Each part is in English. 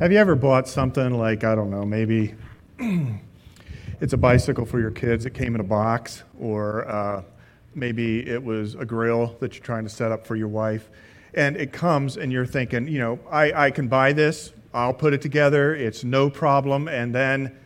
Have you ever bought something like, I don't know, maybe it's a bicycle for your kids that came in a box, or uh, maybe it was a grill that you're trying to set up for your wife, and it comes and you're thinking, you know, I, I can buy this, I'll put it together, it's no problem, and then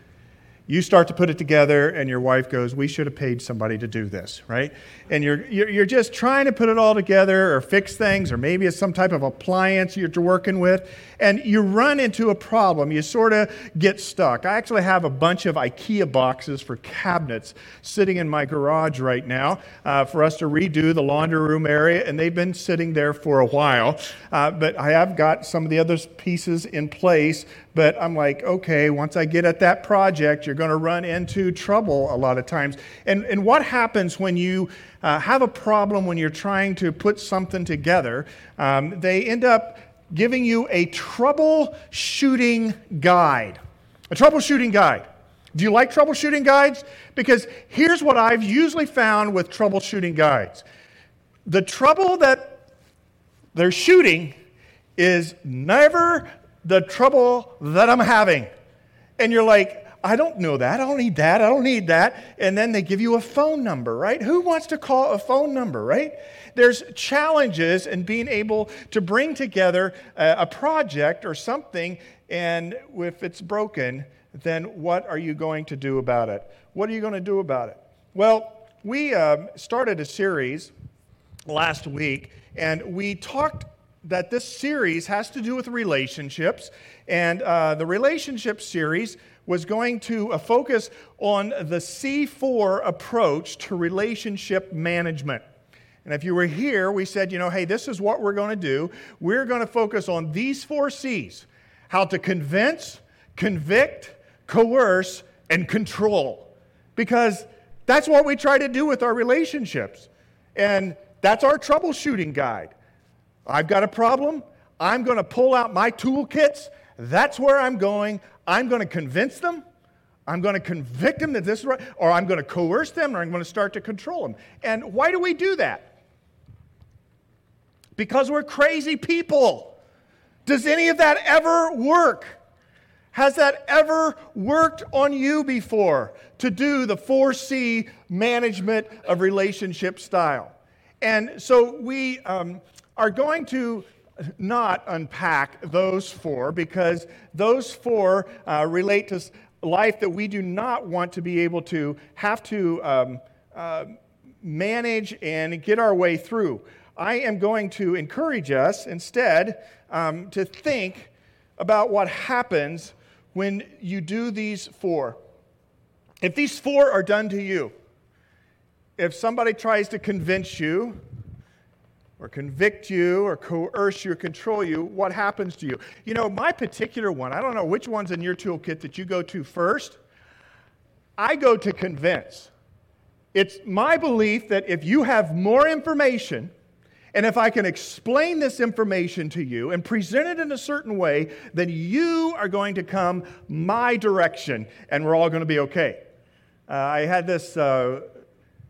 you start to put it together and your wife goes we should have paid somebody to do this right? And you're, you're, just trying to put it all together or fix things or maybe it's some type of appliance you're working with and you run into a problem. You sort of get stuck. I actually have a bunch of ikea boxes for cabinets sitting in my garage right now uh, for us to redo the laundry room area and they've been sitting there for a while uh, but i have got some of the other pieces in place but I'm like, okay, once I get at that project, you're going to run into trouble a lot of times. And, and what happens when you uh, have a problem when you're trying to put something together? Um, they end up giving you a troubleshooting guide. A troubleshooting guide. Do you like troubleshooting guides? Because here's what I've usually found with troubleshooting guides the trouble that they're shooting is never the trouble that I'm having. And you're like, I don't know that. I don't need that. I don't need that. And then they give you a phone number, right? Who wants to call a phone number, right? There's challenges in being able to bring together a, project or something, and if it's broken, then what are you going to do about it? What are you going to do about it? Well, we um, started a series last week, and we talked that this series has to do with relationships. And uh, the relationship series was going to uh, focus on the C4 approach to relationship management. And if you were here, we said, you know, hey, this is what we're going to do. We're going to focus on these four C's how to convince, convict, coerce, and control. Because that's what we try to do with our relationships. And that's our troubleshooting guide. I've got a problem. I'm going to pull out my toolkits. That's where I'm going. I'm going to convince them. I'm going to convict them that this is right, or I'm going to coerce them, or I'm going to start to control them. And why do we do that? Because we're crazy people. Does any of that ever work? Has that ever worked on you before to do the 4C management of relationship style? And so we, um, are going to not unpack those four because those four uh, relate to life that we do not want to be able to have to um, uh, manage and get our way through. I am going to encourage us instead um, to think about what happens when you do these four. If these four are done to you, if somebody tries to convince you or convict you or coerce you or control you, what happens to you? You know, my particular one, I don't know which one's in your toolkit that you go to first. I go to convince. It's my belief that if you have more information, and if I can explain this information to you and present it in a certain way, then you are going to come my direction and we're all going to be okay. Uh, I had this uh,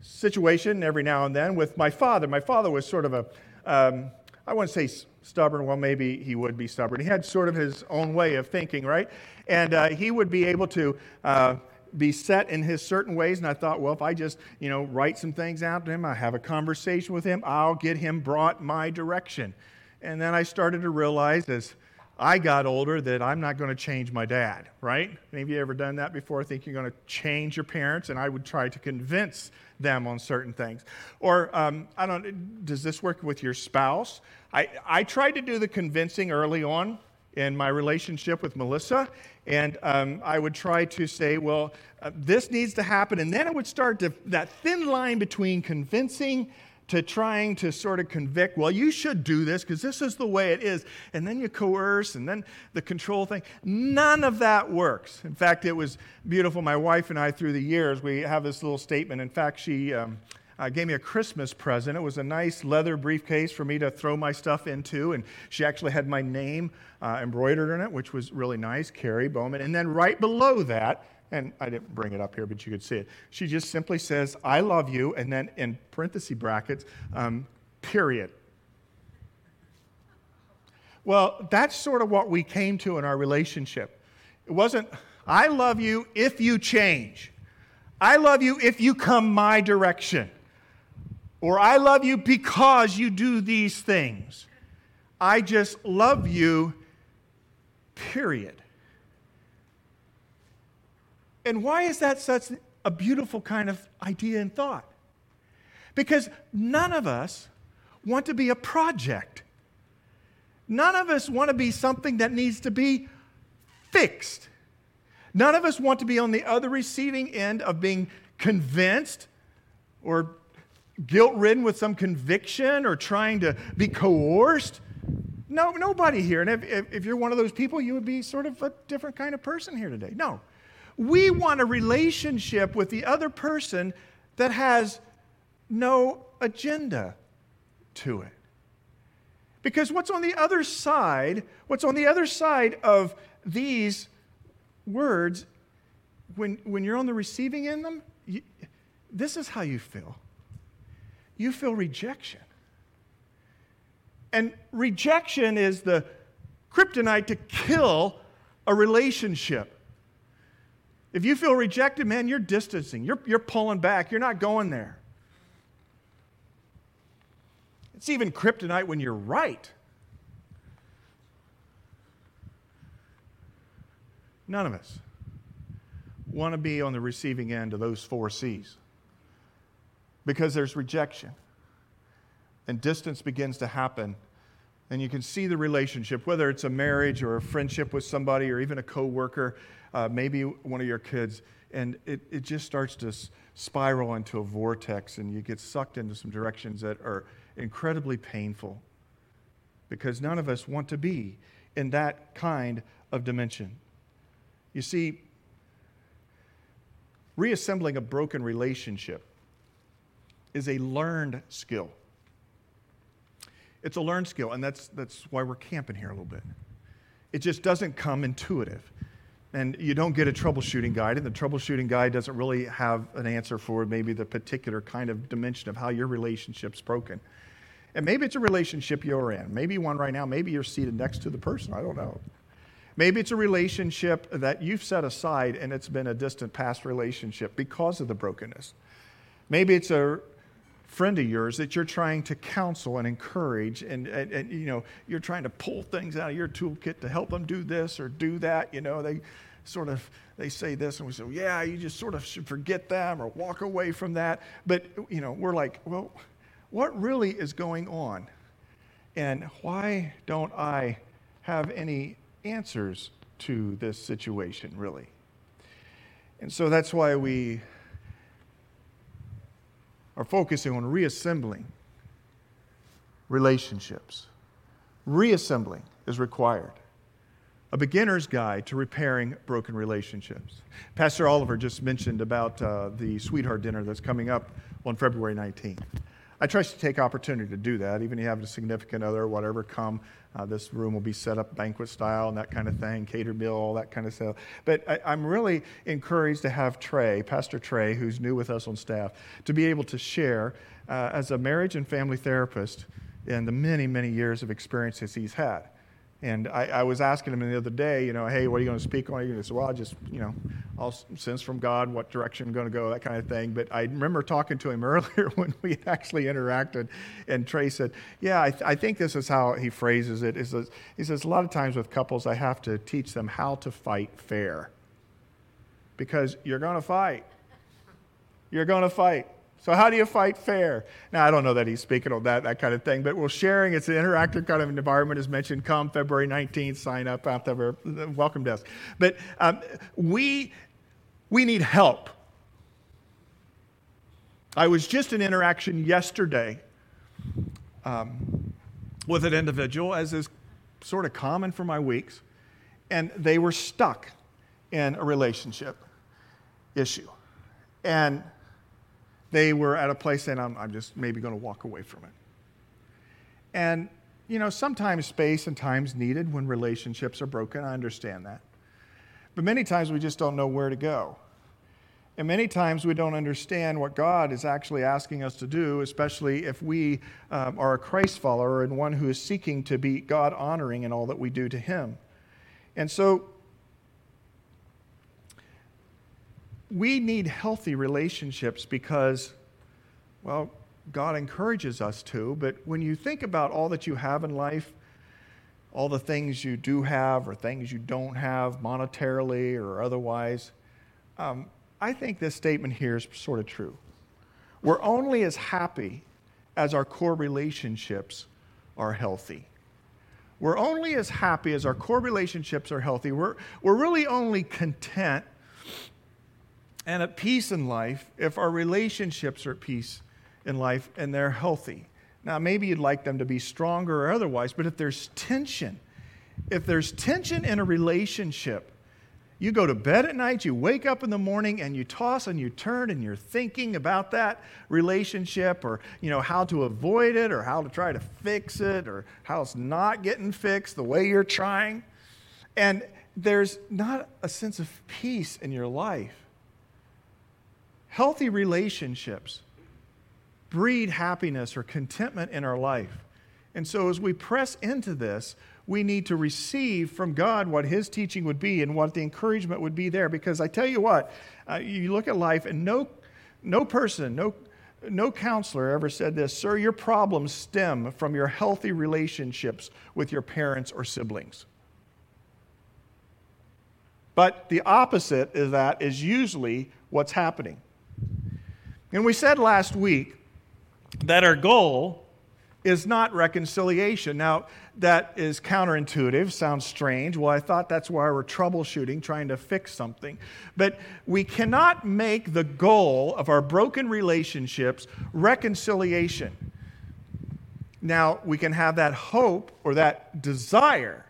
situation every now and then with my father. My father was sort of a, um, I wouldn't say stubborn, well, maybe he would be stubborn. He had sort of his own way of thinking, right? And uh, he would be able to uh, be set in his certain ways. And I thought, well, if I just, you know, write some things out to him, I have a conversation with him, I'll get him brought my direction. And then I started to realize as I got older that I'm not going to change my dad, right? Any of you ever done that before? Think you're going to change your parents? And I would try to convince them on certain things. Or, um, I don't does this work with your spouse? I, I tried to do the convincing early on in my relationship with Melissa, and um, I would try to say, well, uh, this needs to happen. And then I would start to, that thin line between convincing to trying to sort of convict, well, you should do this because this is the way it is. And then you coerce and then the control thing. None of that works. In fact, it was beautiful. My wife and I, through the years, we have this little statement. In fact, she. Um, uh, gave me a Christmas present. It was a nice leather briefcase for me to throw my stuff into, and she actually had my name uh, embroidered in it, which was really nice, Carrie Bowman. And then right below that, and I didn't bring it up here, but you could see it. She just simply says, I love you, and then in parenthesis brackets, um, period. Well, that's sort of what we came to in our relationship. It wasn't, I love you if you change. I love you if you come my direction. Or I love you because you do these things. I just love you, period. And why is that such a beautiful kind of idea and thought? Because none of us want to be a project. None of us want to be something that needs to be fixed. None of us want to be on the other receiving end of being convinced or guilt ridden with some conviction or trying to be coerced. No, nobody here. And if, if, if, you're one of those people, you would be sort of a different kind of person here today. No. We want a relationship with the other person that has no agenda to it. Because what's on the other side, what's on the other side of these words, when, when you're on the receiving end of them, you, this is how you feel. You feel rejection. And rejection is the kryptonite to kill a relationship. If you feel rejected, man, you're distancing, you're, you're pulling back, you're not going there. It's even kryptonite when you're right. None of us want to be on the receiving end of those four C's because there's rejection and distance begins to happen. And you can see the relationship, whether it's a marriage or a friendship with somebody or even a coworker, uh, maybe one of your kids, and it, it just starts to spiral into a vortex and you get sucked into some directions that are incredibly painful because none of us want to be in that kind of dimension. You see, reassembling a broken relationship is a learned skill. It's a learned skill, and that's, that's why we're camping here a little bit. It just doesn't come intuitive. And you don't get a troubleshooting guide, and the troubleshooting guide doesn't really have an answer for maybe the particular kind of dimension of how your relationship's broken. And maybe it's a relationship you're in. Maybe one right now. Maybe you're seated next to the person. I don't know. Maybe it's a relationship that you've set aside and it's been a distant past relationship because of the brokenness. Maybe it's a friend of yours that you're trying to counsel and encourage and, and, and, you know you're trying to pull things out of your toolkit to help them do this or do that you know they sort of they say this and we say well, yeah you just sort of should forget them or walk away from that but you know we're like well what really is going on? And why don't I have any answers to this situation, really? And so that's why we are focusing on reassembling relationships. Reassembling is required. A beginner's guide to repairing broken relationships. Pastor Oliver just mentioned about uh, the sweetheart dinner that's coming up on February 19th. I try to take opportunity to do that. Even if you have a significant other whatever, come. Uh, this room will be set up banquet style and that kind of thing, catered meal, all that kind of stuff. But I, am really encouraged to have Trey, Pastor Trey, who's new with us on staff, to be able to share uh, as a marriage and family therapist in the many, many years of experiences he's had. And I, I, was asking him the other day, you know, hey, what are you going to speak on? He said, well, I just, you know, I'll sense from God what direction I'm going to go, that kind of thing. But I remember talking to him earlier when we actually interacted, and Trey said, yeah, I, th- I think this is how he phrases it. He says, he says, a lot of times with couples, I have to teach them how to fight fair. Because you're going to fight. You're going to fight. So, how do you fight fair? Now, I don't know that he's speaking on that, that kind of thing, but we're sharing. It's an interactive kind of environment, as mentioned. Come February 19th, sign up at the welcome desk. But um, we, we need help. I was just in interaction yesterday um, with an individual, as is sort of common for my weeks, and they were stuck in a relationship issue. And they were at a place saying, I'm, I'm just maybe going to walk away from it. And, you know, sometimes space and time's needed when relationships are broken. I understand that. But many times we just don't know where to go. And many times we don't understand what God is actually asking us to do, especially if we um, are a Christ follower and one who is seeking to be God honoring in all that we do to Him. And so we need healthy relationships because, well, God encourages us to. But when you think about all that you have in life, all the things you do have or things you don't have monetarily or otherwise, um, I think this statement here is sort of true. We're only as happy as our core relationships are healthy. We're only as happy as our core relationships are healthy. We're, we're really only content and at peace in life if our relationships are at peace in life and they're healthy. Now, maybe you'd like them to be stronger or otherwise, but if there's tension, if there's tension in a relationship, you go to bed at night, you wake up in the morning, and you toss and you turn, and you're thinking about that relationship or you know how to avoid it or how to try to fix it or how it's not getting fixed the way you're trying. And there's not a sense of peace in your life. Healthy relationships breed happiness or contentment in our life. And so, as we press into this, we need to receive from God what His teaching would be and what the encouragement would be there. Because I tell you what, uh, you look at life, and no, no person, no, no counselor ever said this Sir, your problems stem from your healthy relationships with your parents or siblings. But the opposite of that is usually what's happening. And we said last week that our goal is not reconciliation. Now, that is counterintuitive, sounds strange. Well, I thought that's why we're troubleshooting, trying to fix something. But we cannot make the goal of our broken relationships reconciliation. Now, we can have that hope or that desire,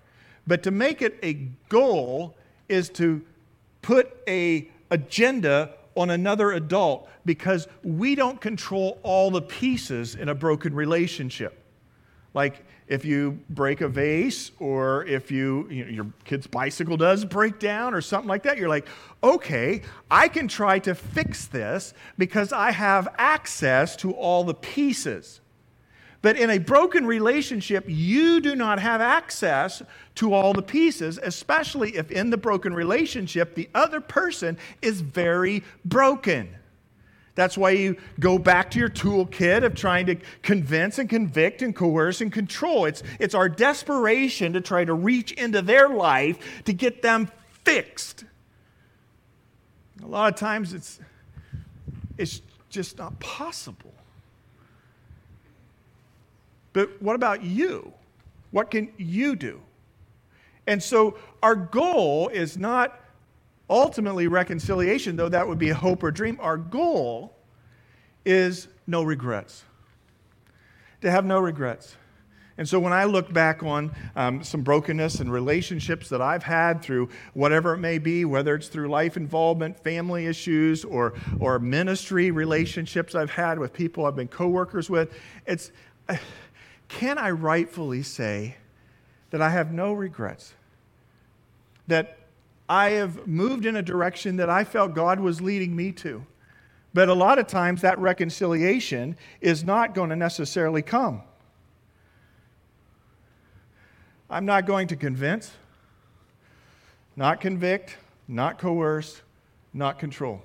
but to make it a goal is to put a agenda on another adult because we don't control all the pieces in a broken relationship. Like if you break a vase or if you, you know, your kid's bicycle does break down or something like that, you're like, okay, I can try to fix this because I have access to all the pieces. But in a broken relationship, you do not have access to all the pieces, especially if in the broken relationship, the other person is very broken. That's why you go back to your toolkit of trying to convince and convict and coerce and control. It's, it's our desperation to try to reach into their life to get them fixed. A lot of times it's, it's just not possible. But what about you? What can you do? And so our goal is not ultimately reconciliation, though that would be a hope or dream. Our goal is no regrets, to have no regrets. And so when I look back on um, some brokenness and relationships that I've had through whatever it may be, whether it's through life involvement, family issues, or, or ministry relationships I've had with people I've been coworkers with, it's can I rightfully say that I have no regrets? That I have moved in a direction that I felt God was leading me to. But a lot of times that reconciliation is not going to necessarily come. I'm not going to convince, not convict, not coerce, not control.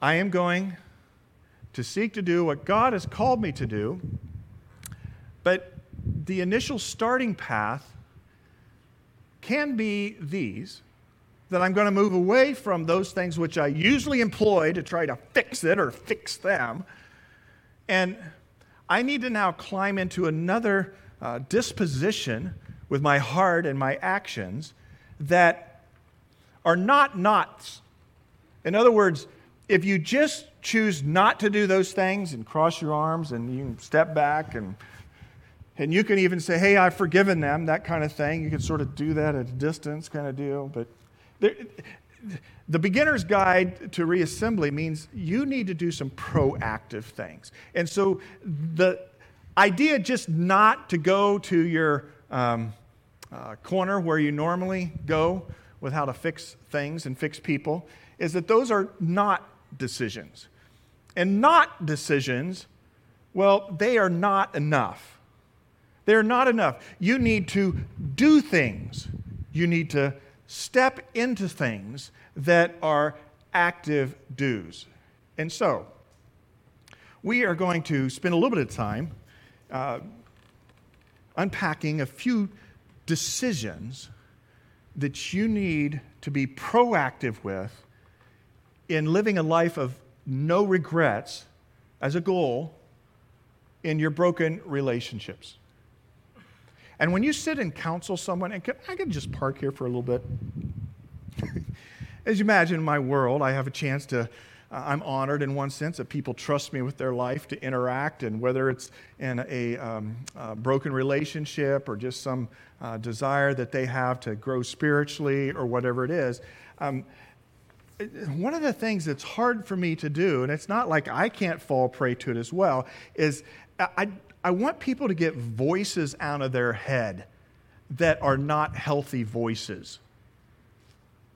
I am going to seek to do what God has called me to do, but the initial starting path can be these that I'm going to move away from those things which I usually employ to try to fix it or fix them. And I need to now climb into another uh, disposition with my heart and my actions that are not knots. In other words, if you just choose not to do those things and cross your arms and you step back and and you can even say, hey, I've forgiven them, that kind of thing. You can sort of do that at a distance kind of deal. But there, the beginner's guide to reassembly means you need to do some proactive things. And so the idea just not to go to your um, uh, corner where you normally go with how to fix things and fix people is that those are not decisions. And not decisions, well, they are not enough. They're not enough. You need to do things, you need to step into things that are active do's. And so, we are going to spend a little bit of time uh, unpacking a few decisions that you need to be proactive with in living a life of no regrets as a goal in your broken relationships. And when you sit and counsel someone, and can, I can just park here for a little bit. As you imagine, in my world, I have a chance to uh, I'm honored in one sense that people trust me with their life to interact, and whether it's in a, um, broken relationship or just some uh, desire that they have to grow spiritually or whatever it is. Um, one of the things that's hard for me to do, and it's not like I can't fall prey to it as well, is I, I want people to get voices out of their head that are not healthy voices.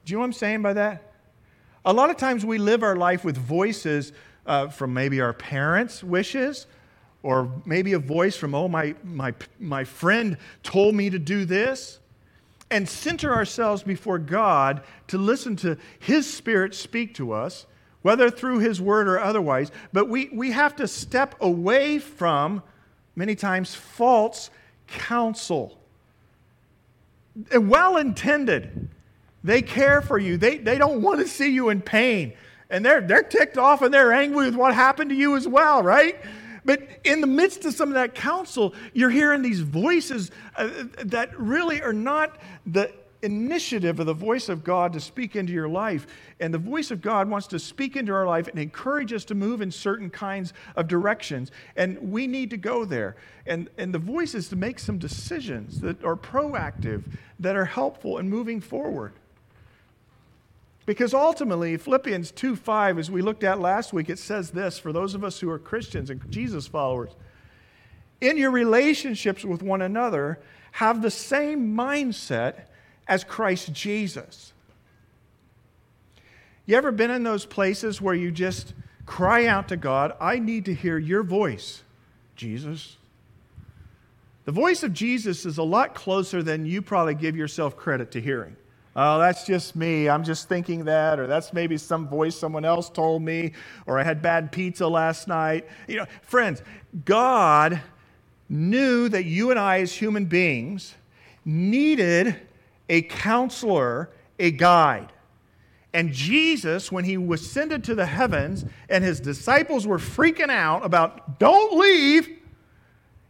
Do you know what I'm saying by that? A lot of times we live our life with voices uh, from maybe our parents' wishes, or maybe a voice from, oh, my, my, my friend told me to do this, and center ourselves before God to listen to His Spirit speak to us, whether through His Word or otherwise. But we, we have to step away from, many times, false counsel. Well intended they care for you. They, they don't want to see you in pain. And they're, they're ticked off and they're angry with what happened to you as well, right? But in the midst of some of that counsel, you're hearing these voices uh, that really are not the initiative of the voice of God to speak into your life. And the voice of God wants to speak into our life and encourage us to move in certain kinds of directions. And we need to go there. And, and the voice is to make some decisions that are proactive, that are helpful in moving forward. Because ultimately, Philippians 2 5, as we looked at last week, it says this for those of us who are Christians and Jesus followers in your relationships with one another, have the same mindset as Christ Jesus. You ever been in those places where you just cry out to God, I need to hear your voice, Jesus? The voice of Jesus is a lot closer than you probably give yourself credit to hearing. Oh, that's just me. I'm just thinking that, or that's maybe some voice someone else told me, or I had bad pizza last night. You know, friends, God knew that you and I, as human beings, needed a counselor, a guide. And Jesus, when he was ascended to the heavens and his disciples were freaking out about, don't leave,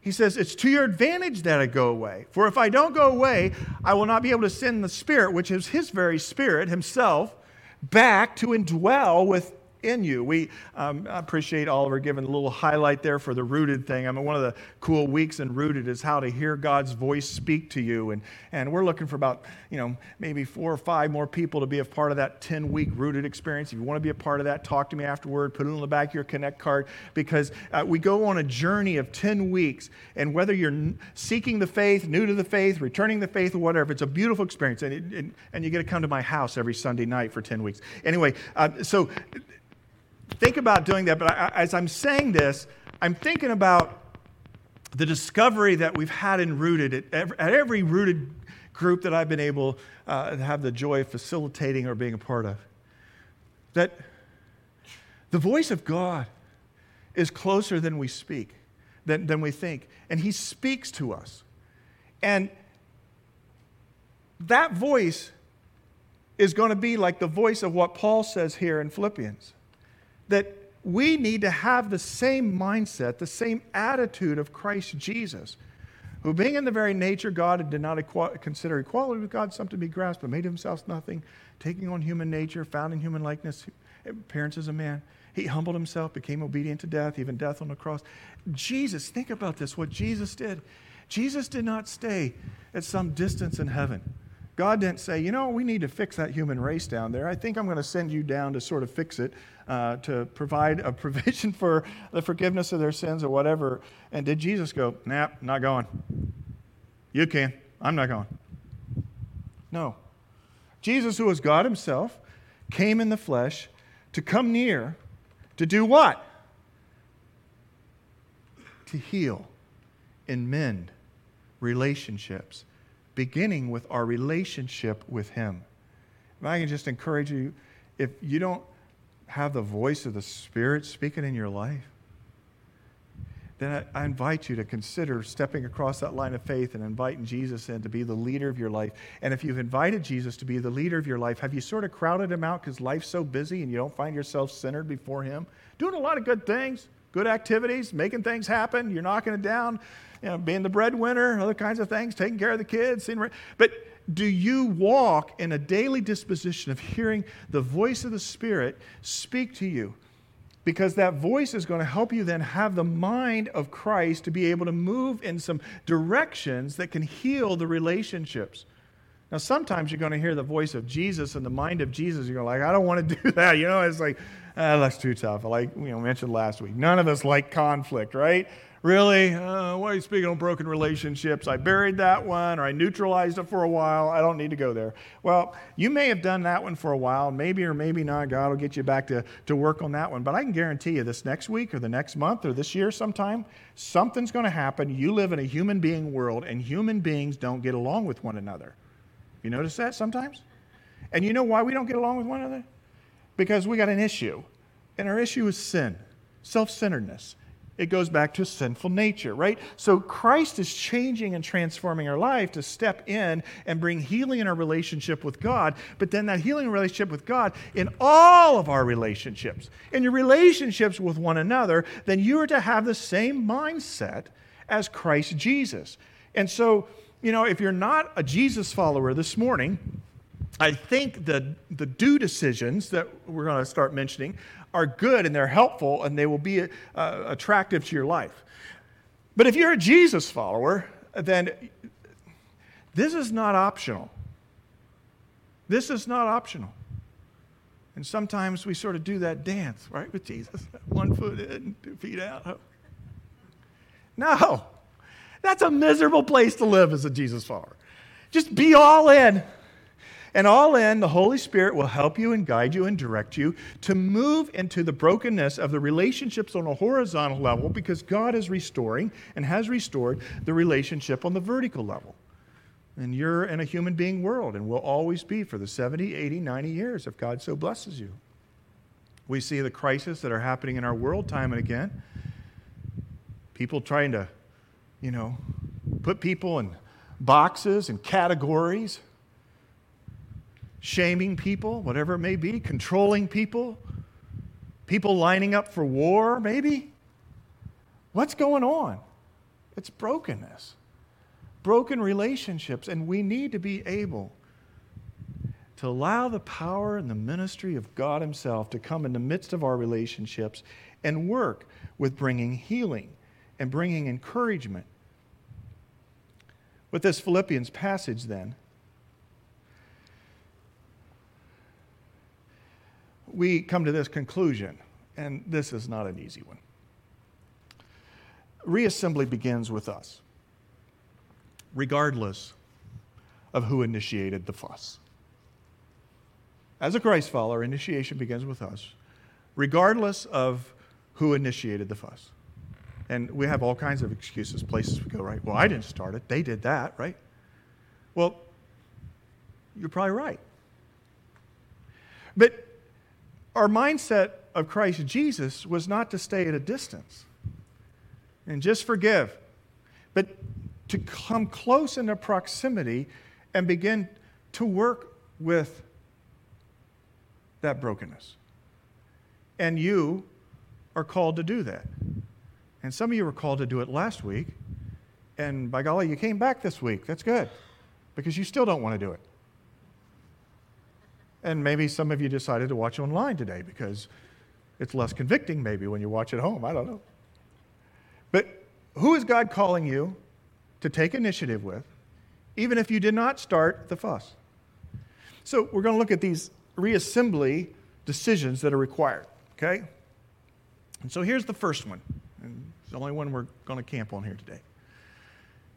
he says, It's to your advantage that I go away. For if I don't go away, I will not be able to send the Spirit, which is His very Spirit Himself, back to indwell with in you. We um, appreciate Oliver giving a little highlight there for the rooted thing. I mean, one of the cool weeks in rooted is how to hear God's voice speak to you. And, and we're looking for about, you know, maybe four or five more people to be a part of that 10 week rooted experience. If you want to be a part of that, talk to me afterward, put it on the back of your Connect card because uh, we go on a journey of 10 weeks. And whether you're seeking the faith, new to the faith, returning the faith, or whatever, it's a beautiful experience. And, it, and, and you get to come to my house every Sunday night for 10 weeks. Anyway, uh, so think about doing that. But I, as I'm saying this, I'm thinking about the discovery that we've had in Rooted at every, at every Rooted group that I've been able uh, to have the joy of facilitating or being a part of. That the voice of God is closer than we speak, than, than we think. And He speaks to us. And that voice is going to be like the voice of what Paul says here in Philippians that we need to have the same mindset, the same attitude of Christ Jesus, who, being in the very nature God, did not equa- consider equality with God something to be grasped, but made himself nothing, taking on human nature, found in human likeness, appearance as a man. He humbled himself, became obedient to death, even death on the cross. Jesus, think about this what Jesus did. Jesus did not stay at some distance in heaven. God didn't say, you know, we need to fix that human race down there. I think I'm going to send you down to sort of fix it, uh, to provide a provision for the forgiveness of their sins or whatever. And did Jesus go, nah, not going? You can. I'm not going. No. Jesus, who was God Himself, came in the flesh to come near to do what? To heal and mend relationships, beginning with our relationship with Him. If I can just encourage you, if you don't have the voice of the Spirit speaking in your life, then I, I, invite you to consider stepping across that line of faith and inviting Jesus in to be the leader of your life. And if you've invited Jesus to be the leader of your life, have you sort of crowded him out because life's so busy and you don't find yourself centered before him? Doing a lot of good things, good activities, making things happen, you're knocking it down, you know, being the breadwinner, other kinds of things, taking care of the kids. But do you walk in a daily disposition of hearing the voice of the Spirit speak to you? because that voice is going to help you then have the mind of Christ to be able to move in some directions that can heal the relationships. Now, sometimes you're going to hear the voice of Jesus and the mind of Jesus. You're like, I don't want to do that. You know, it's like, ah, that's too tough. Like you know, mentioned last week, none of us like conflict, right? Really? Uh, why are you speaking on broken relationships? I buried that one or I neutralized it for a while. I don't need to go there. Well, you may have done that one for a while. Maybe or maybe not. God will get you back to, to work on that one. But I can guarantee you this next week or the next month or this year sometime, something's going to happen. You live in a human being world and human beings don't get along with one another. You notice that sometimes? And you know why we don't get along with one another? Because we got an issue. And our issue is sin, self centeredness it goes back to sinful nature, right? So Christ is changing and transforming our life to step in and bring healing in our relationship with God, but then that healing relationship with God in all of our relationships, in your relationships with one another, then you are to have the same mindset as Christ Jesus. And so, you know, if you're not a Jesus follower this morning, I think the, the do decisions that we're going to start mentioning are good and they're helpful and they will be uh, attractive to your life. But if you're a Jesus follower, then this is not optional. This is not optional. And sometimes we sort of do that dance, right, with Jesus. One foot in, two feet out. No, that's a miserable place to live as a Jesus follower. Just be all in. And all in, the Holy Spirit will help you and guide you and direct you to move into the brokenness of the relationships on a horizontal level because God is restoring and has restored the relationship on the vertical level. And you're in a human being world and will always be for the 70, 80, 90 years if God so blesses you. We see the crises that are happening in our world time and again. People trying to, you know, put people in boxes and categories shaming people, whatever it may be, controlling people, people lining up for war, maybe. What's going on? It's brokenness, broken relationships, and we need to be able to allow the power and the ministry of God Himself to come in the midst of our relationships and work with bringing healing and bringing encouragement. With this Philippians passage, then, we come to this conclusion, and this is not an easy one. Reassembly begins with us, regardless of who initiated the fuss. As a Christ follower, initiation begins with us, regardless of who initiated the fuss. And we have all kinds of excuses, places we go, right? Well, I didn't start it, they did that, right? Well, you're probably right. But our mindset of Christ Jesus was not to stay at a distance and just forgive, but to come close into proximity and begin to work with that brokenness. And you are called to do that. And some of you were called to do it last week, and by golly, you came back this week. That's good, because you still don't want to do it. And maybe some of you decided to watch online today because it's less convicting, maybe, when you watch at home. I don't know. But who is God calling you to take initiative with, even if you did not start the fuss? So we're going to look at these reassembly decisions that are required, okay? And so here's the first one. And it's the only one we're going to camp on here today.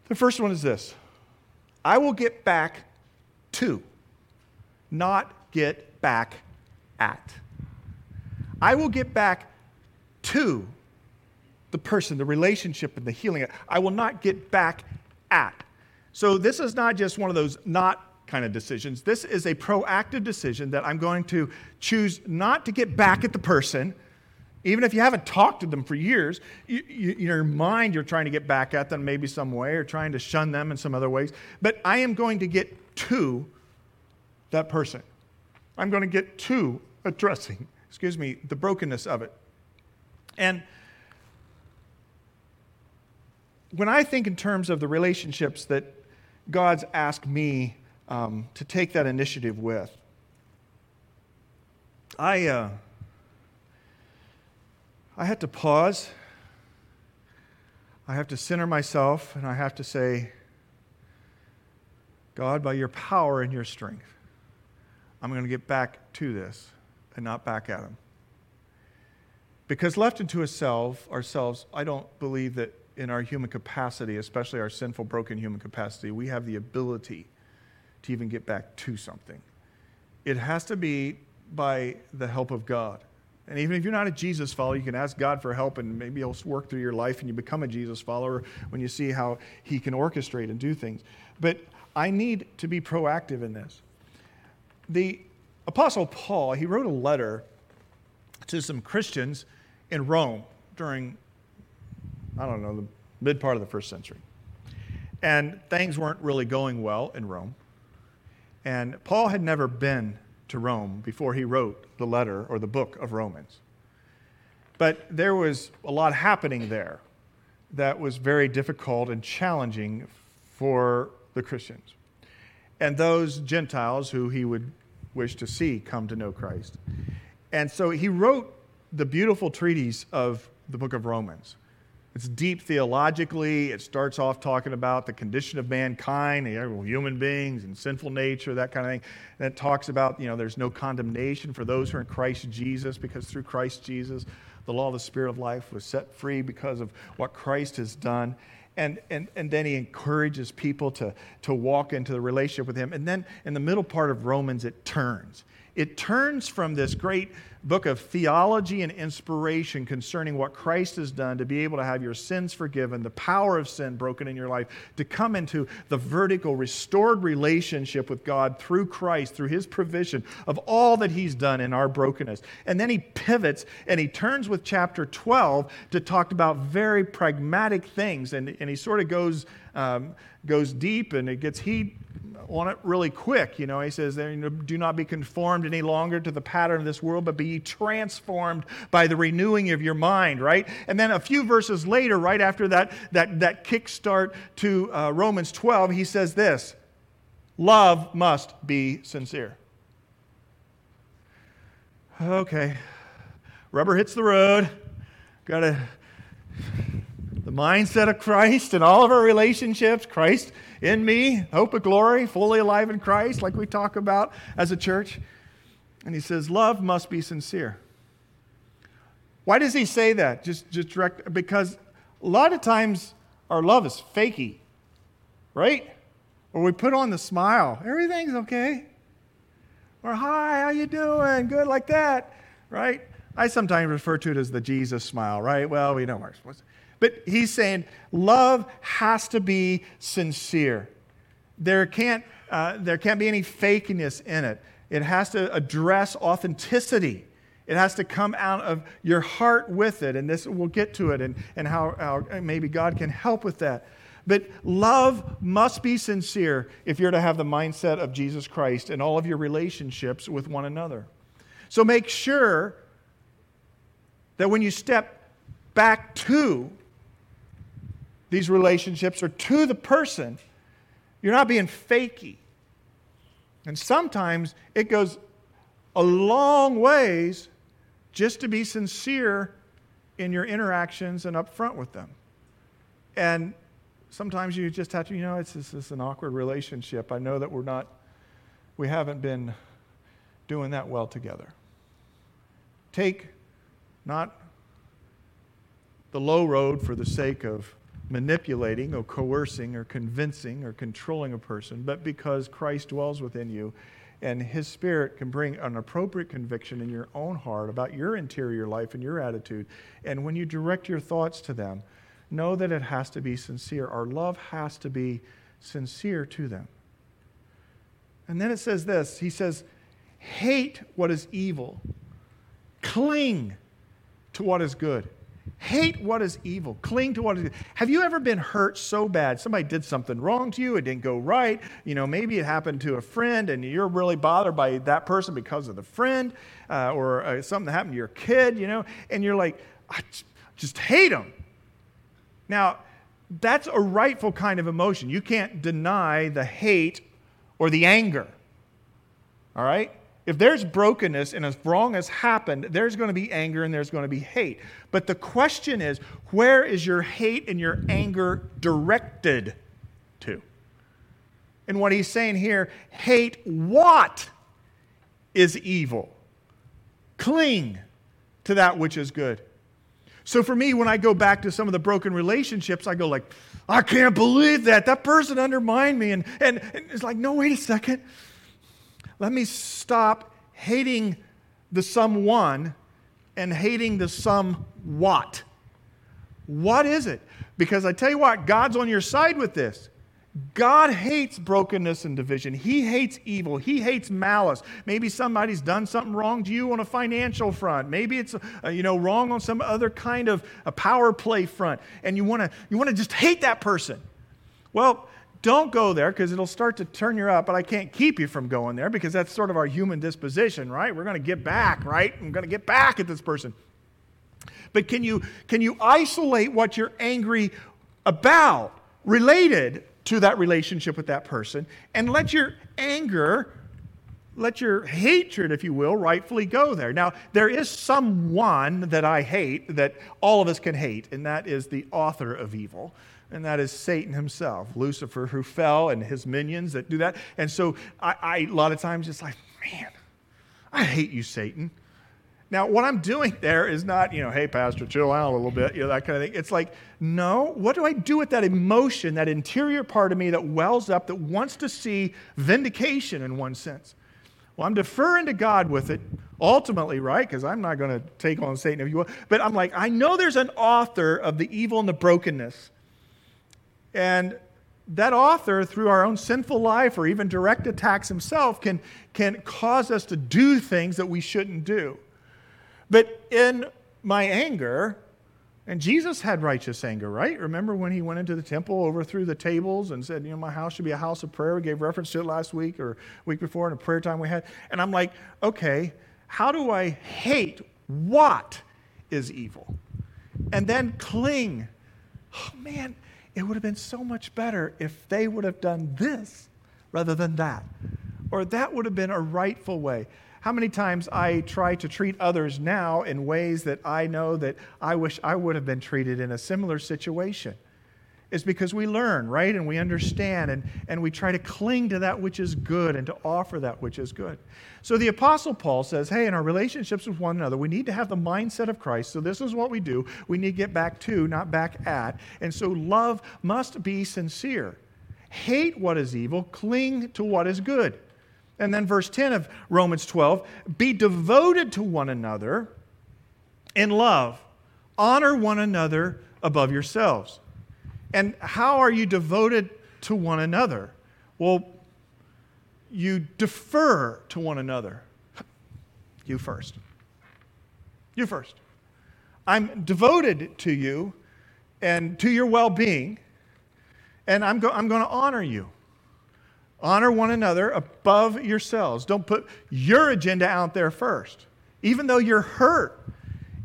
The first one is this I will get back to not get back at. I will get back to the person, the relationship, and the healing. I will not get back at. So this is not just one of those not kind of decisions. This is a proactive decision that I'm going to choose not to get back at the person. Even if you haven't talked to them for years, you, you, your mind you're trying to get back at them maybe some way or trying to shun them in some other ways. But I am going to get to that person. I'm going to get to addressing, excuse me, the brokenness of it. And when I think in terms of the relationships that God's asked me um, to take that initiative with, I, uh, I had to pause. I have to center myself and I have to say, God, by your power and your strength, I'm going to get back to this and not back at him. Because left into ourselves, ourselves, I don't believe that in our human capacity, especially our sinful, broken human capacity, we have the ability to even get back to something. It has to be by the help of God. And even if you're not a Jesus follower, you can ask God for help and maybe He'll work through your life and you become a Jesus follower when you see how He can orchestrate and do things. But I need to be proactive in this. The Apostle Paul, he wrote a letter to some Christians in Rome during I don't know, the mid part of the first century. And things weren't really going well in Rome. And Paul had never been to Rome before he wrote the letter or the book of Romans. But there was a lot happening there that was very difficult and challenging for the Christians and those Gentiles who he would wish to see come to know Christ. And so he wrote the beautiful treatise of the book of Romans. It's deep theologically. It starts off talking about the condition of mankind, human beings, and sinful nature, that kind of thing. And it talks about, you know, there's no condemnation for those who are in Christ Jesus because through Christ Jesus, the law of the Spirit of life was set free because of what Christ has done. And, and, and then he encourages people to, to walk into the relationship with him. And then in the middle part of Romans, it turns. It turns from this great book of theology and inspiration concerning what Christ has done to be able to have your sins forgiven, the power of sin broken in your life, to come into the vertical, restored relationship with God through Christ, through his provision of all that he's done in our brokenness. And then he pivots and he turns with chapter 12 to talk about very pragmatic things. And, and he sort of goes, um, goes deep and it gets heat on it really quick. You know, he says, Do not be conformed any longer to the pattern of this world, but be transformed by the renewing of your mind, right? And then a few verses later, right after that, that, that kickstart to uh, Romans 12, he says this Love must be sincere. Okay, rubber hits the road. Got to the mindset of Christ in all of our relationships. Christ in me, hope of glory, fully alive in Christ, like we talk about as a church. And he says, Love must be sincere. Why does he say that? Just, just direct, because a lot of times our love is fakey, right? Or we put on the smile, everything's okay. Or hi, how you doing? Good, like that, right? I sometimes refer to it as the Jesus smile, right? Well, we know ours. But he's saying love has to be sincere. There can't, uh, there can't be any fakeness in it. It has to address authenticity. It has to come out of your heart with it. And this, we'll get to it and, and how, how maybe God can help with that. But love must be sincere if you're to have the mindset of Jesus Christ in all of your relationships with one another. So make sure that when you step back to these relationships are to the person, you're not being fakey. And sometimes it goes a long ways just to be sincere in your interactions and upfront with them. And sometimes you just have to, you know, it's, it's, it's an awkward relationship. I know that we're not, we haven't been doing that well together. Take not the low road for the sake of manipulating or coercing or convincing or controlling a person, but because Christ dwells within you and His Spirit can bring an appropriate conviction in your own heart about your interior life and your attitude. And when you direct your thoughts to them, know that it has to be sincere. Our love has to be sincere to them. And then it says this He says, hate what is evil, cling to what is good. Hate what is evil. Cling to what is. Have you ever been hurt so bad? Somebody did something wrong to you. It didn't go right. You know, maybe it happened to a friend and you're really bothered by that person because of the friend uh, or uh, something that happened to your kid, you know, and you're like, I just hate them. Now, that's a rightful kind of emotion. You can't deny the hate or the anger. All right? If there's brokenness and if wrong has happened, there's going to be anger and there's going to be hate. But the question is, where is your hate and your anger directed to? And what he's saying here, hate what is evil. Cling to that which is good. So for me, when I go back to some of the broken relationships, I go like, I can't believe that. That person undermined me. And, and, and it's like, no, wait a second. Let me stop hating the someone and hating the some what. What is it? Because I tell you what, God's on your side with this. God hates brokenness and division. He hates evil. He hates malice. Maybe somebody's done something wrong to you on a financial front. Maybe it's uh, you know wrong on some other kind of a power play front, and you want to you want to just hate that person. Well, don't go there because it'll start to turn you up, but I can't keep you from going there because that's sort of our human disposition, right? We're going to get back, right? I'm going to get back at this person. But can you, can you isolate what you're angry about related to that relationship with that person and let your anger, let your hatred, if you will, rightfully go there? Now, there is someone that I hate that all of us can hate, and that is the author of evil and that is Satan himself, Lucifer, who fell, and his minions that do that. And so I, I a lot of times it's like, man, I hate you, Satan. Now, what I'm doing there is not, you know, hey, Pastor, chill out a little bit, you know, that kind of thing. It's like, no, what do I do with that emotion, that interior part of me that wells up, that wants to see vindication in one sense? Well, I'm deferring to God with it, ultimately, right? Because I'm not going to take on Satan if you will. But I'm like, I know there's an author of the evil and the brokenness. And that author, through our own sinful life or even direct attacks himself, can, can cause us to do things that we shouldn't do. But in my anger, and Jesus had righteous anger, right? Remember when he went into the temple, overthrew the tables, and said, You know, my house should be a house of prayer? We gave reference to it last week or week before in a prayer time we had. And I'm like, Okay, how do I hate what is evil? And then cling. Oh, man, it would have been so much better if they would have done this rather than that. Or that would have been a rightful way. How many times I try to treat others now in ways that I know that I wish I would have been treated in a similar situation? Is because we learn, right? And we understand and, and we try to cling to that which is good and to offer that which is good. So the Apostle Paul says, hey, in our relationships with one another, we need to have the mindset of Christ. So this is what we do. We need to get back to, not back at. And so love must be sincere. Hate what is evil, cling to what is good. And then verse 10 of Romans 12 be devoted to one another in love, honor one another above yourselves. And how are you devoted to one another? Well, you defer to one another. You first. You first. I'm devoted to you and to your well being, and I'm, go- I'm going to honor you. Honor one another above yourselves. Don't put your agenda out there first. Even though you're hurt,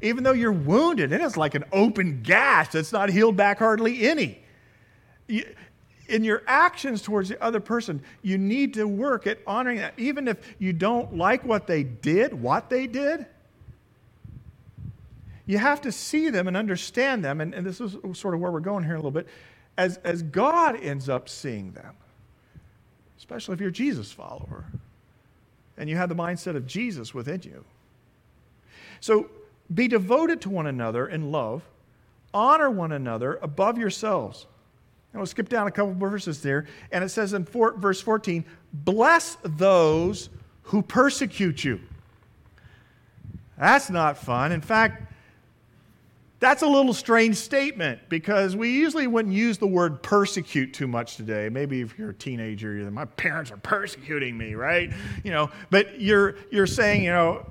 even though you're wounded, it is like an open gash that's not healed back hardly any. in your actions towards the other person, you need to work at honoring that. Even if you don't like what they did, what they did, you have to see them and understand them. And, and this is sort of where we're going here a little bit. As, as God ends up seeing them, especially if you're a Jesus follower and you have the mindset of Jesus within you. So be devoted to one another in love, honor one another above yourselves. And we'll skip down a couple verses there. And it says in four, verse 14, bless those who persecute you. That's not fun. In fact, that's a little strange statement because we usually wouldn't use the word persecute too much today. Maybe if you're a teenager, you're, my parents are persecuting me, right? You know, but you're you're saying, you know,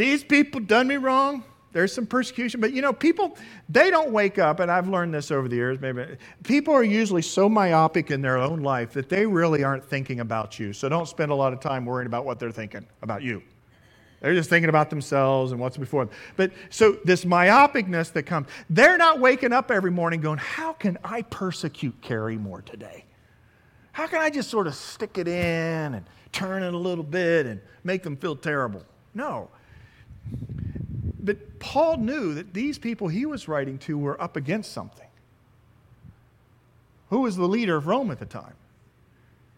these people done me wrong. There's some persecution, but you know, people they don't wake up, and I've learned this over the years. Maybe people are usually so myopic in their own life that they really aren't thinking about you. So don't spend a lot of time worrying about what they're thinking about you. They're just thinking about themselves and what's before them. But so this myopicness that comes, they're not waking up every morning going, How can I persecute Carrie more today? How can I just sort of stick it in and turn it a little bit and make them feel terrible? No. But Paul knew that these people he was writing to were up against something. Who was the leader of Rome at the time?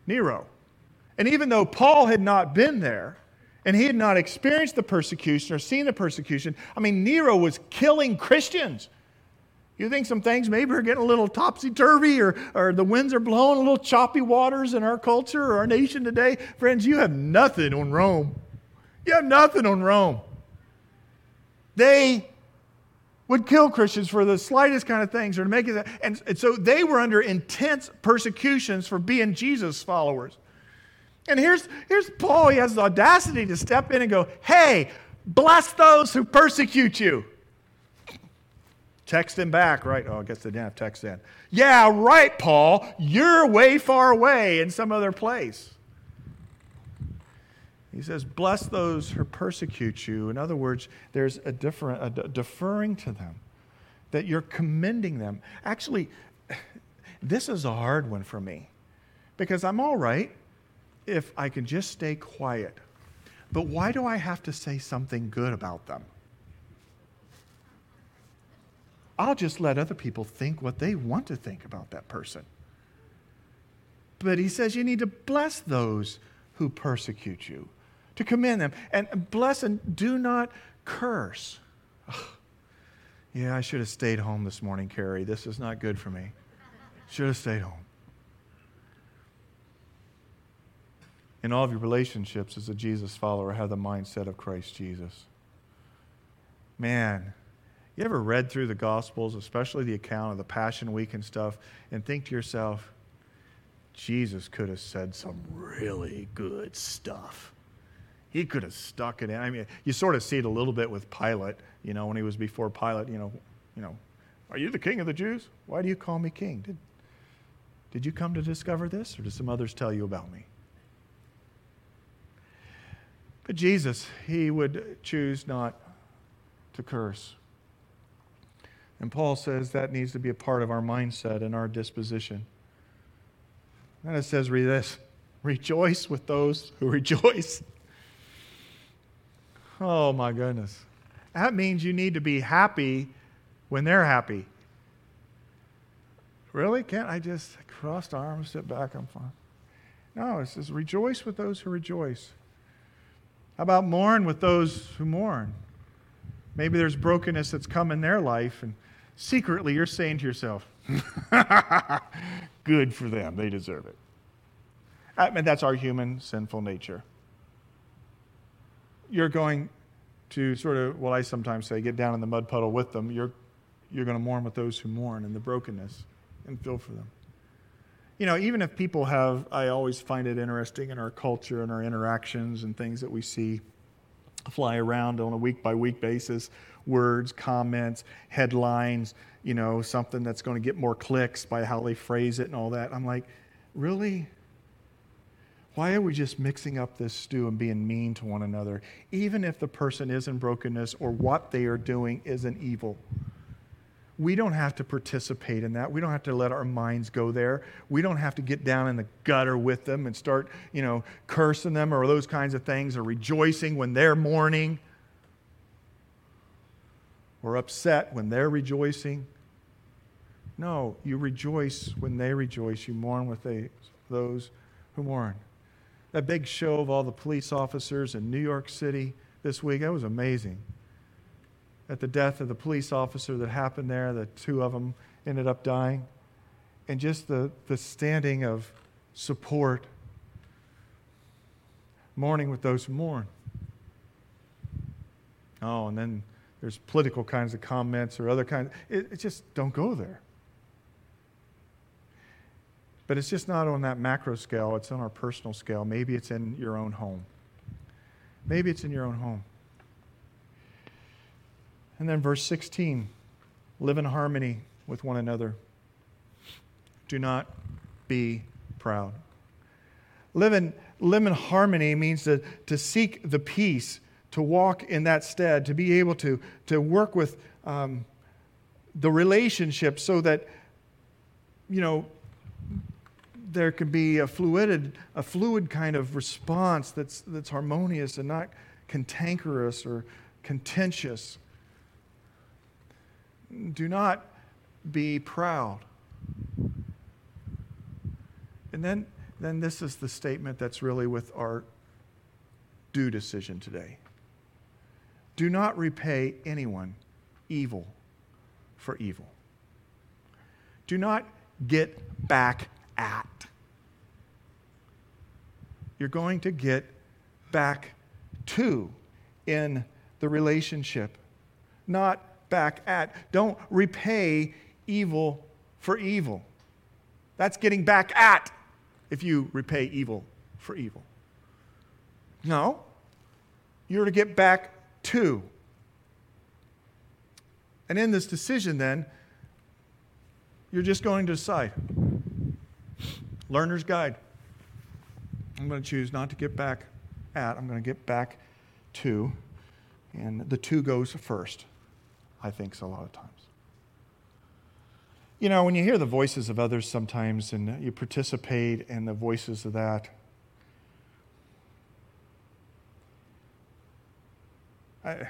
Nero. And even though Paul had not been there, and he had not experienced the persecution or seen the persecution. I mean, Nero was killing Christians. You think some things maybe are getting a little topsy turvy or, or the winds are blowing a little choppy waters in our culture or our nation today? Friends, you have nothing on Rome. You have nothing on Rome. They would kill Christians for the slightest kind of things or to make it. And, and so they were under intense persecutions for being Jesus followers. And here's, here's Paul. He has the audacity to step in and go, Hey, bless those who persecute you. Text him back, right? Oh, I guess they didn't have text in. Yeah, right, Paul. You're way far away in some other place. He says, Bless those who persecute you. In other words, there's a, different, a deferring to them, that you're commending them. Actually, this is a hard one for me because I'm all right if I can just stay quiet. But why do I have to say something good about them? I'll just let other people think what they want to think about that person. But he says you need to bless those who persecute you, to commend them, and bless and do not curse. yeah, I should have stayed home this morning, Carrie. This is not good for me. Should have stayed home. in all of your relationships as a Jesus follower, have the mindset of Christ Jesus. Man, you ever read through the Gospels, especially the account of the Passion Week and stuff, and think to yourself, Jesus could have said some really good stuff. He could have stuck it in. I mean, you sort of see it a little bit with Pilate, you know, when he was before Pilate, you know, you know, are you the king of the Jews? Why do you call me king? Did, did you come to discover this, or did some others tell you about me? But Jesus, he would choose not to curse. And Paul says that needs to be a part of our mindset and our disposition. And it says, read this rejoice with those who rejoice. Oh my goodness. That means you need to be happy when they're happy. Really? Can't I just cross arms, sit back, I'm fine? No, it says rejoice with those who rejoice. How about mourn with those who mourn? Maybe there's brokenness that's come in their life, and secretly you're saying to yourself, Good for them, they deserve it. I mean, that's our human sinful nature. You're going to sort of, what I sometimes say, get down in the mud puddle with them. You're, you're going to mourn with those who mourn in the brokenness and feel for them you know, even if people have, I always find it interesting in our culture and our interactions and things that we see fly around on a week by week basis words, comments, headlines, you know, something that's going to get more clicks by how they phrase it and all that. I'm like, really? Why are we just mixing up this stew and being mean to one another, even if the person is in brokenness or what they are doing isn't evil? we don't have to participate in that. We don't have to let our minds go there. We don't have to get down in the gutter with them and start, you know, cursing them or those kinds of things or rejoicing when they're mourning or upset when they're rejoicing. No, you rejoice when they rejoice. You mourn with they, those who mourn. That big show of all the police officers in New York City this week, that was amazing at the death of the police officer that happened there, the two of them ended up dying. And just the, the standing of support mourning with those who mourn. Oh, and then there's political kinds of comments or other kinds. It, it just don't go there. But it's just not on that macro scale, it's on our personal scale. Maybe it's in your own home. Maybe it's in your own home. And then verse 16 live in harmony with one another. Do not be proud. Live in, live in harmony means to, to seek the peace, to walk in that stead, to be able to, to work with um, the relationship so that, you know, there can be a fluid, a fluid kind of response that's, that's harmonious and not cantankerous or contentious. Do not be proud. And then, then this is the statement that's really with our do decision today. Do not repay anyone evil for evil. Do not get back at. You're going to get back to in the relationship, not back at. Don't repay evil for evil. That's getting back at if you repay evil for evil. No, you're to get back to. And in this decision, then, you're just going to decide. Learner's Guide. I'm going to choose not to get back at, I'm going to get back to. And the two goes first, I think, so a lot of times. You know, when you hear the voices of others sometimes and you participate in the voices of that, I,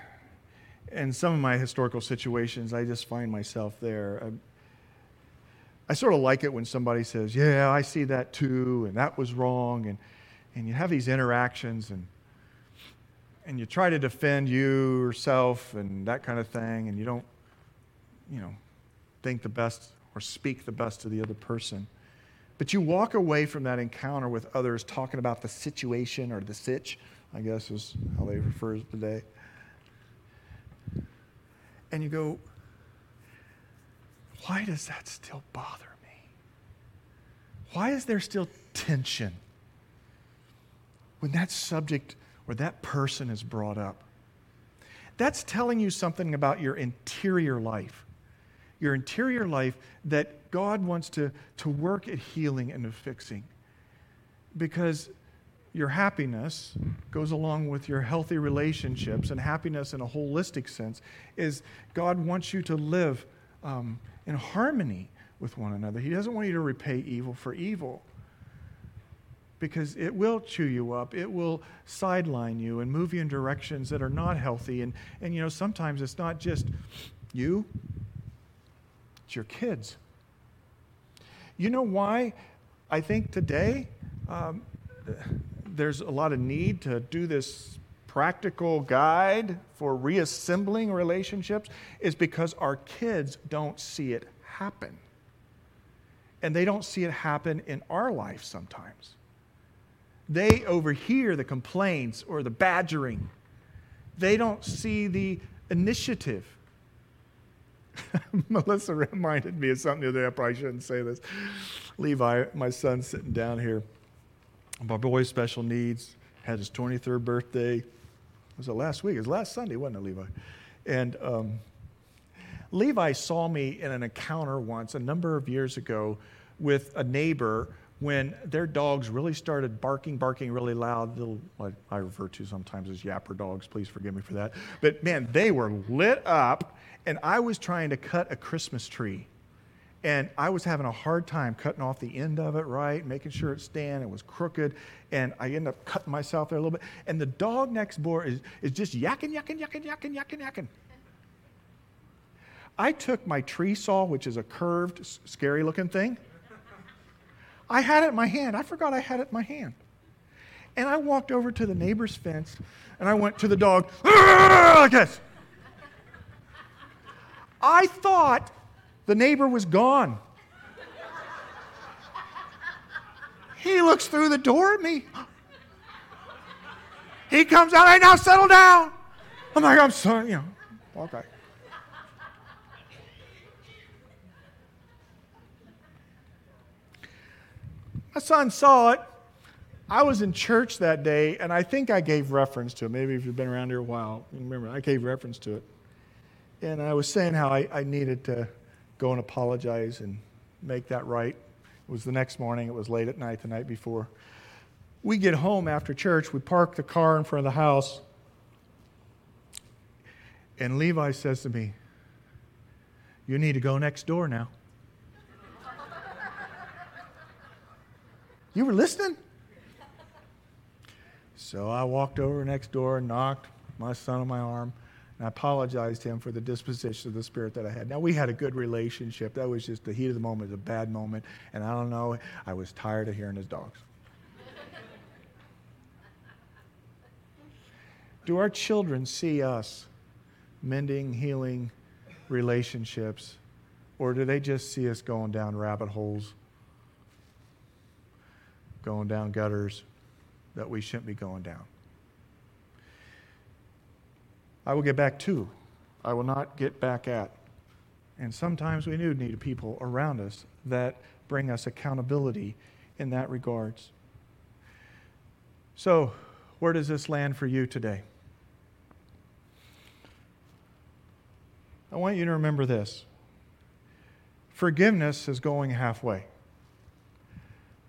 in some of my historical situations, I just find myself there. I, I sort of like it when somebody says, Yeah, I see that too, and that was wrong. And, and you have these interactions, and, and you try to defend you yourself and that kind of thing, and you don't, you know, think the best or speak the best to the other person. But you walk away from that encounter with others talking about the situation or the sitch, I guess is how they refer to it today. And you go, why does that still bother me? Why is there still tension when that subject or that person is brought up? That's telling you something about your interior life. Your interior life that God wants to, to work at healing and fixing. Because your happiness goes along with your healthy relationships, and happiness in a holistic sense is God wants you to live um, in harmony with one another. He doesn't want you to repay evil for evil because it will chew you up. It will sideline you and move you in directions that are not healthy. And, and you know, sometimes it's not just you, it's your kids. You know why I think today um, there's a lot of need to do this practical guide for reassembling relationships is because our kids don't see it happen. And they don't see it happen in our life sometimes. They overhear the complaints or the badgering. They don't see the initiative. Melissa reminded me of something the other day. I probably shouldn't say this. Levi, my son, sitting down here. My boy's special needs had his 23rd birthday It was it last week? It was last Sunday, wasn't it, Levi? And um, Levi saw me in an encounter once a number of years ago with a neighbor when their dogs really started barking, barking really loud. Little, I refer to sometimes as yapper dogs. Please forgive me for that. But man, they were lit up, and I was trying to cut a Christmas tree and I was having a hard time cutting off the end of it right, making sure it stand. It was crooked. And I ended up cutting myself there a little bit. And the dog next door is, is just yakking, yakking, yakking, yakking, yakking, yakking. I took my tree saw, which is a curved, scary looking thing. I had it in my hand. I forgot I had it in my hand. And I walked over to the neighbor's fence and I went to the dog like this. I thought the neighbor was gone. He looks through the door at me. He comes out, hey, now settle down. I'm like, I'm sorry, you know, okay. My son saw it. I was in church that day, and I think I gave reference to it. Maybe if you've been around here a while, you remember, I gave reference to it. And I was saying how I, I needed to go and apologize and make that right. It was the next morning, it was late at night, the night before. We get home after church, we park the car in front of the house, and Levi says to me, You need to go next door now. You were listening? So I walked over next door and knocked, my son on my arm, and I apologized to him for the disposition of the spirit that I had. Now, we had a good relationship. That was just the heat of the moment, it was a bad moment. And I don't know, I was tired of hearing his dogs. Do our children see us mending, healing relationships, or do they just see us going down rabbit holes, going down gutters that we shouldn't be going down? I will get back to. I will not get back at. And sometimes we do need people around us that bring us accountability in that regards. So, where does this land for you today? I want you to remember this forgiveness is going halfway.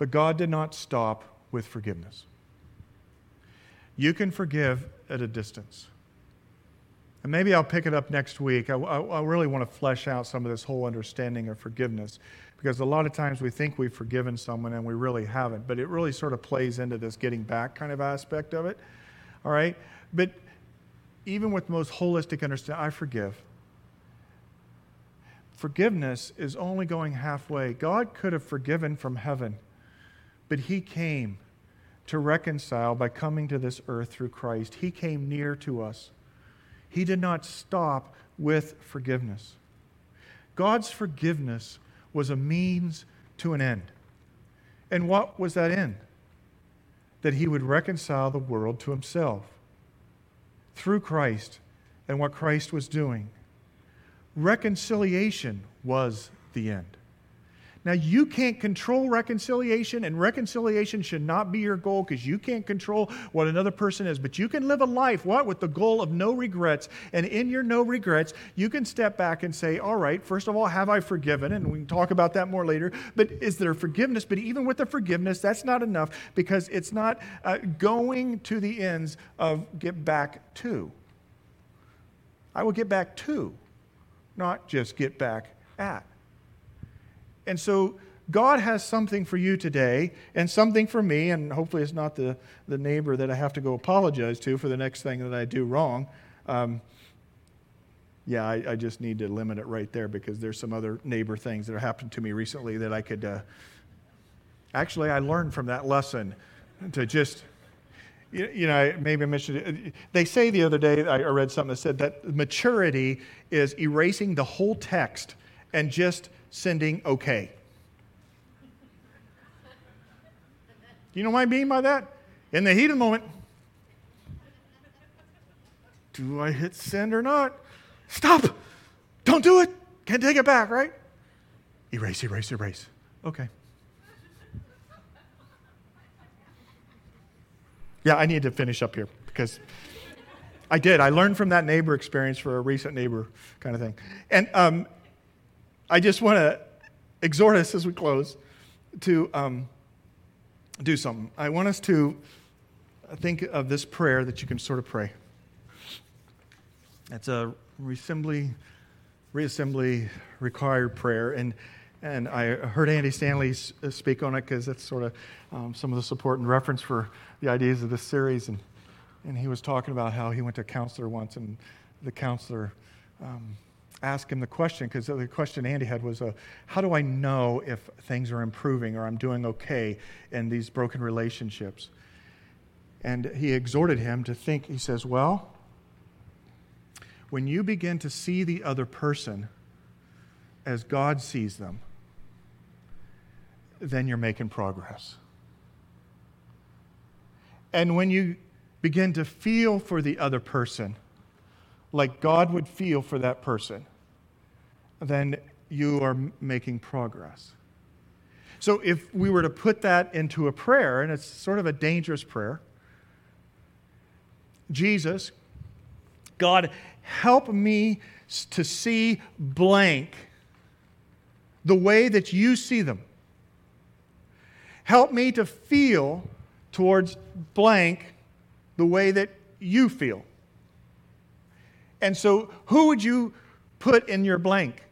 But God did not stop with forgiveness. You can forgive at a distance. And maybe I'll pick it up next week. I, I, I, really want to flesh out some of this whole understanding of forgiveness because a lot of times we think we've forgiven someone and we really haven't. But it really sort of plays into this getting back kind of aspect of it. All right? But even with the most holistic understanding, I forgive. Forgiveness is only going halfway. God could have forgiven from heaven, but He came to reconcile by coming to this earth through Christ. He came near to us. He did not stop with forgiveness. God's forgiveness was a means to an end. And what was that end? That he would reconcile the world to himself through Christ and what Christ was doing. Reconciliation was the end. Now, you can't control reconciliation, and reconciliation should not be your goal because you can't control what another person is. But you can live a life, what? With the goal of no regrets. And in your no regrets, you can step back and say, all right, first of all, have I forgiven? And we can talk about that more later. But is there forgiveness? But even with the forgiveness, that's not enough because it's not uh, going to the ends of get back to. I will get back to, not just get back at. And so God has something for you today and something for me, and hopefully it's not the, the neighbor that I have to go apologize to for the next thing that I do wrong. Um, yeah, I, I, just need to limit it right there because there's some other neighbor things that have happened to me recently that I could. Uh, actually, I learned from that lesson to just, you, know, maybe I mentioned it. They say the other day, I read something that said that maturity is erasing the whole text and just sending okay. Do you know what I mean by that? In the heat of the moment, do I hit send or not? Stop! Don't do it! Can't take it back, right? Erase, erase, erase. Okay. Yeah, I need to finish up here because I did. I learned from that neighbor experience for a recent neighbor kind of thing. And um, I just want to exhort us as we close to um, do something. I want us to think of this prayer that you can sort of pray. It's a reassembly, reassembly required prayer. And, and I heard Andy Stanley speak on it because that's sort of um, some of the support and reference for the ideas of this series. And, and he was talking about how he went to a counselor once, and the counselor um, ask him the question because the question Andy had was, uh, How do I know if things are improving or I'm doing okay in these broken relationships? And he exhorted him to think, he says, Well, when you begin to see the other person as God sees them, then you're making progress. And when you begin to feel for the other person like God would feel for that person, then you are making progress. So, if we were to put that into a prayer, and it's sort of a dangerous prayer Jesus, God, help me to see blank the way that you see them. Help me to feel towards blank the way that you feel. And so, who would you put in your blank?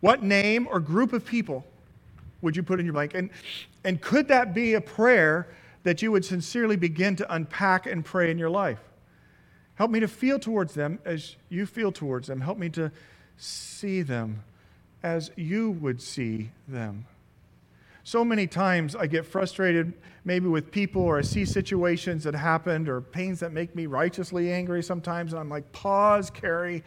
What name or group of people would you put in your blank? And, and could that be a prayer that you would sincerely begin to unpack and pray in your life? Help me to feel towards them as you feel towards them. Help me to see them as you would see them. So many times I get frustrated, maybe with people, or I see situations that happened, or pains that make me righteously angry sometimes, and I'm like, pause, Carrie.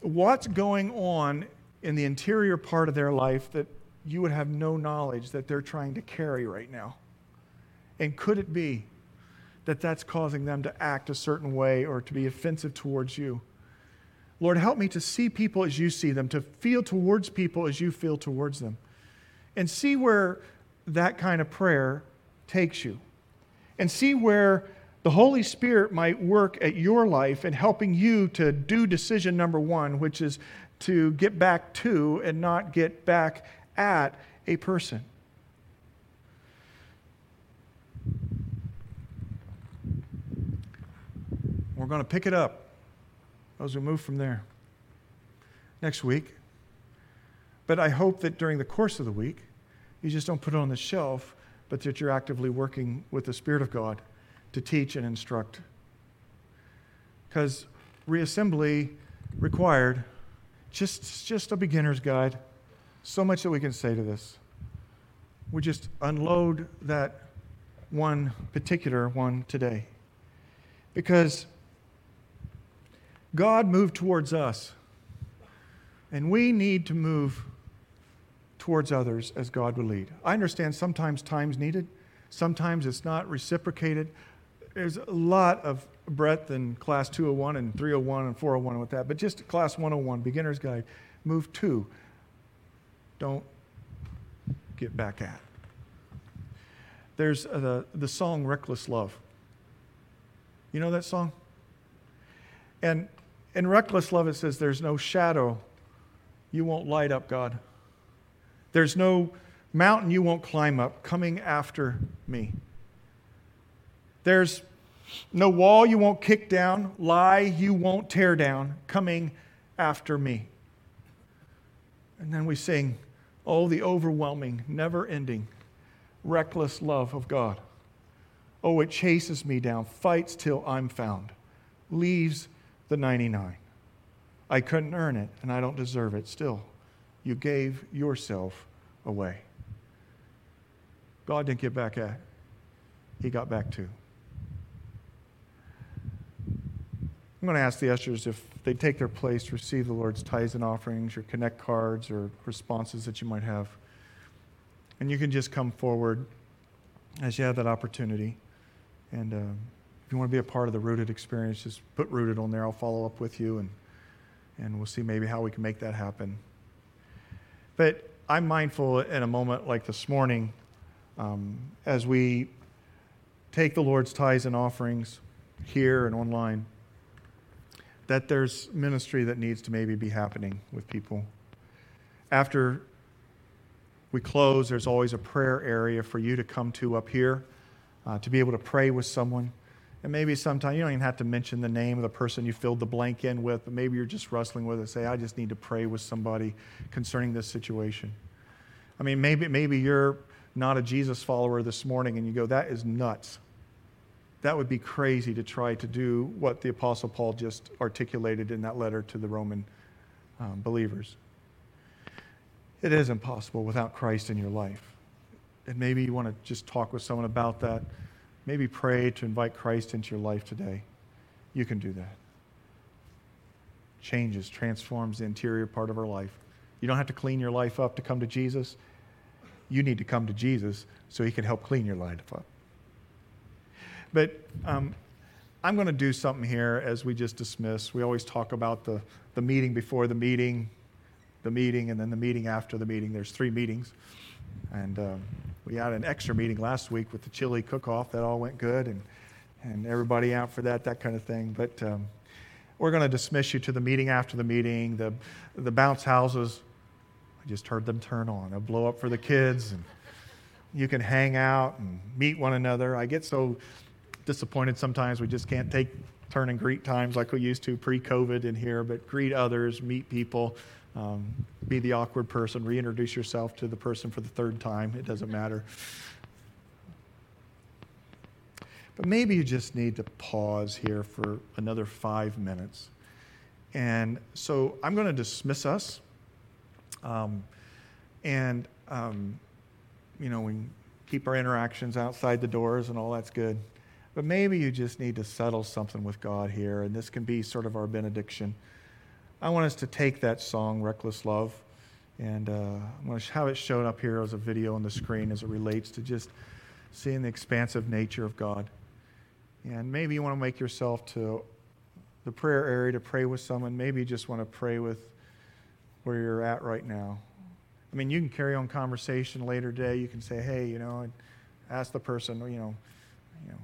What's going on in the interior part of their life that you would have no knowledge that they're trying to carry right now? And could it be that that's causing them to act a certain way or to be offensive towards you? Lord, help me to see people as you see them, to feel towards people as you feel towards them and see where that kind of prayer takes you. And see where the Holy Spirit might work at your life in helping you to do decision number one, which is to get back to and not get back at a person. We're going to pick it up as we move from there next week. But I hope that during the course of the week, you just don't put it on the shelf, but that you're actively working with the Spirit of God to teach and instruct. Because reassembly required, just, just a beginner's guide. So much that we can say to this. We just unload that one particular one today. Because God moved towards us, and we need to move towards others as God would lead. I understand sometimes time's needed, sometimes it's not reciprocated. There's a lot of breadth in class 201 and 301 and 401 with that, but just class 101, beginner's guide, move to. Don't get back at. There's uh, the, the song Reckless Love. You know that song? And in Reckless Love, it says, There's no shadow you won't light up, God. There's no mountain you won't climb up coming after me. There's no wall you won't kick down, lie you won't tear down coming after me. And then we sing, Oh, the overwhelming, never ending, reckless love of God. Oh, it chases me down, fights till I'm found, leaves the 99. I couldn't earn it, and I don't deserve it still you gave yourself away. God didn't get back at, He got back to. I'm going to ask the ushers if they take their place to receive the Lord's tithes and offerings, your connect cards, or responses that you might have. And you can just come forward as you have that opportunity. And uh, if you want to be a part of the rooted experience, just put rooted on there. I'll follow up with you, and, and we'll see maybe how we can make that happen. But I'm mindful in a moment like this morning, um, as we take the Lord's tithes and offerings here and online, that there's ministry that needs to maybe be happening with people. After we close, there's always a prayer area for you to come to up here uh, to be able to pray with someone. And maybe sometimes you don't even have to mention the name of the person you filled the blank in with, but maybe you're just wrestling with it. Say, I just need to pray with somebody concerning this situation. I mean, maybe, maybe you're not a Jesus follower this morning and you go, that is nuts. That would be crazy to try to do what the Apostle Paul just articulated in that letter to the Roman um, believers. It is impossible without Christ in your life. And maybe you want to just talk with someone about that maybe pray to invite Christ into your life today, you can do that. Changes, transforms the interior part of our life. You don't have to clean your life up to come to Jesus. You need to come to Jesus so he can help clean your life up. But um, I'm going to do something here as we just dismiss. We always talk about the, the meeting before the meeting, the meeting, and then the meeting after the meeting. There's three meetings. And um, we had an extra meeting last week with the chili cook off. That all went good, and, and everybody out for that, that kind of thing. But um, we're going to dismiss you to the meeting after the meeting. The, the bounce houses, I just heard them turn on. They'll blow up for the kids, and you can hang out and meet one another. I get so disappointed sometimes we just can't take turn and greet times like we used to pre COVID in here, but greet others, meet people, um, be the awkward person, reintroduce yourself to the person for the third time. It doesn't matter. But maybe you just need to pause here for another five minutes. And so I'm going to dismiss us. Um, and, um, you know, we keep our interactions outside the doors and all that's good. But maybe you just need to settle something with God here, and this can be sort of our benediction. I want us to take that song, Reckless Love, and uh, I want to have it shown up here as a video on the screen as it relates to just seeing the expansive nature of God. And maybe you want to make yourself to the prayer area to pray with someone. Maybe you just want to pray with where you're at right now. I mean, you can carry on conversation later today. You can say, hey, you know, ask the person, you know, you know,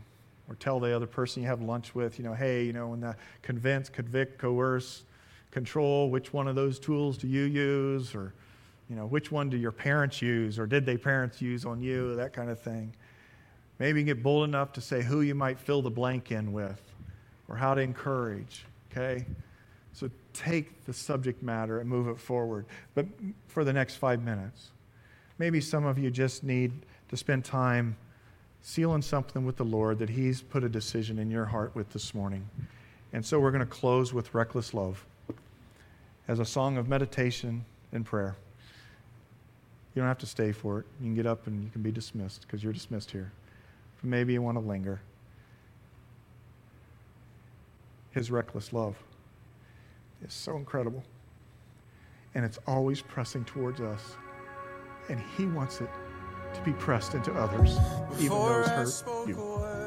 or tell the other person you have lunch with, you know, hey, you know, when the convince, convict, coerce, control, which one of those tools do you use? Or, you know, which one do your parents use? Or did they parents use on you? That kind of thing. Maybe get bold enough to say who you might fill the blank in with or how to encourage, okay? So take the subject matter and move it forward. But for the next five minutes, maybe some of you just need to spend time sealing something with the Lord that He's put a decision in your heart with this morning. And so we're going to close with Reckless Love as a song of meditation and prayer. You don't have to stay for it. You can get up and you can be dismissed because you're dismissed here. But maybe you want to linger. His reckless love is so incredible. And it's always pressing towards us. And He wants it to be pressed into others, even those hurt you.